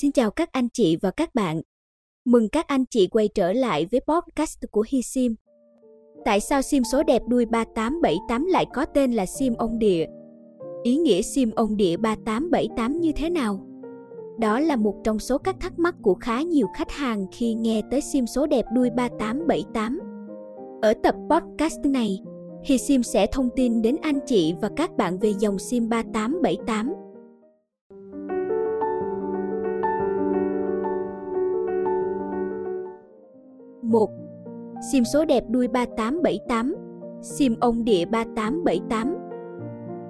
Xin chào các anh chị và các bạn. Mừng các anh chị quay trở lại với podcast của Hi Sim. Tại sao sim số đẹp đuôi 3878 lại có tên là sim ông địa? Ý nghĩa sim ông địa 3878 như thế nào? Đó là một trong số các thắc mắc của khá nhiều khách hàng khi nghe tới sim số đẹp đuôi 3878. Ở tập podcast này, Hi Sim sẽ thông tin đến anh chị và các bạn về dòng sim 3878 1. Sim số đẹp đuôi 3878 Sim ông địa 3878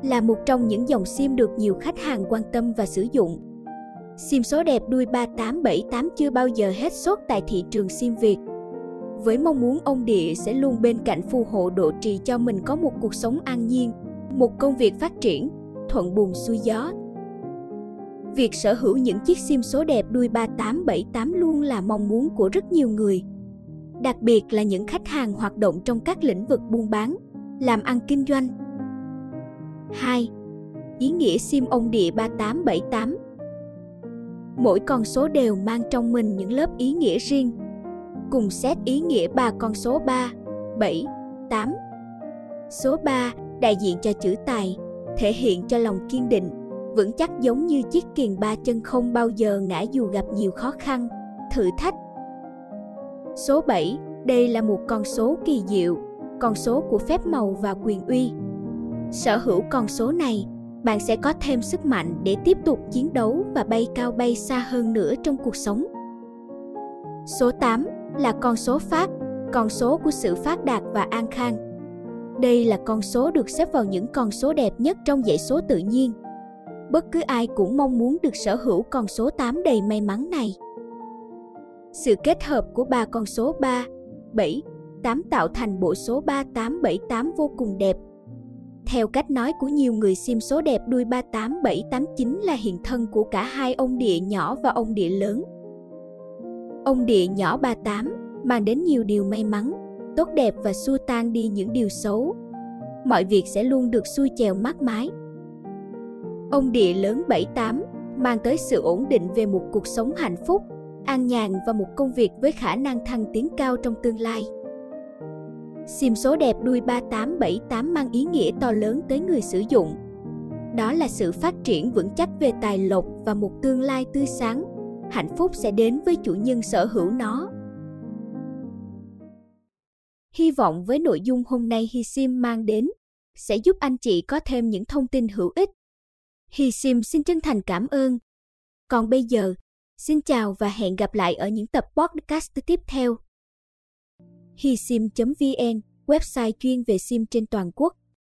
Là một trong những dòng sim được nhiều khách hàng quan tâm và sử dụng. Sim số đẹp đuôi 3878 chưa bao giờ hết sốt tại thị trường sim Việt. Với mong muốn ông địa sẽ luôn bên cạnh phù hộ độ trì cho mình có một cuộc sống an nhiên, một công việc phát triển, thuận buồm xuôi gió. Việc sở hữu những chiếc sim số đẹp đuôi 3878 luôn là mong muốn của rất nhiều người – đặc biệt là những khách hàng hoạt động trong các lĩnh vực buôn bán, làm ăn kinh doanh. 2. Ý nghĩa sim ông địa 3878 Mỗi con số đều mang trong mình những lớp ý nghĩa riêng, cùng xét ý nghĩa ba con số 3, 7, 8. Số 3 đại diện cho chữ tài, thể hiện cho lòng kiên định, vững chắc giống như chiếc kiền ba chân không bao giờ ngã dù gặp nhiều khó khăn, thử thách Số 7, đây là một con số kỳ diệu, con số của phép màu và quyền uy. Sở hữu con số này, bạn sẽ có thêm sức mạnh để tiếp tục chiến đấu và bay cao bay xa hơn nữa trong cuộc sống. Số 8 là con số phát, con số của sự phát đạt và an khang. Đây là con số được xếp vào những con số đẹp nhất trong dãy số tự nhiên. Bất cứ ai cũng mong muốn được sở hữu con số 8 đầy may mắn này. Sự kết hợp của ba con số 3, 7, 8 tạo thành bộ số 3878 vô cùng đẹp. Theo cách nói của nhiều người sim số đẹp đuôi 38789 là hiện thân của cả hai ông địa nhỏ và ông địa lớn. Ông địa nhỏ 38 mang đến nhiều điều may mắn, tốt đẹp và xua tan đi những điều xấu. Mọi việc sẽ luôn được xuôi chèo mát mái. Ông địa lớn 78 mang tới sự ổn định về một cuộc sống hạnh phúc, an nhàn và một công việc với khả năng thăng tiến cao trong tương lai. Sim số đẹp đuôi 3878 mang ý nghĩa to lớn tới người sử dụng. Đó là sự phát triển vững chắc về tài lộc và một tương lai tươi sáng. Hạnh phúc sẽ đến với chủ nhân sở hữu nó. Hy vọng với nội dung hôm nay Hi Sim mang đến sẽ giúp anh chị có thêm những thông tin hữu ích. Hi Sim xin chân thành cảm ơn. Còn bây giờ, Xin chào và hẹn gặp lại ở những tập podcast tiếp theo. Hisim.vn, website chuyên về sim trên toàn quốc.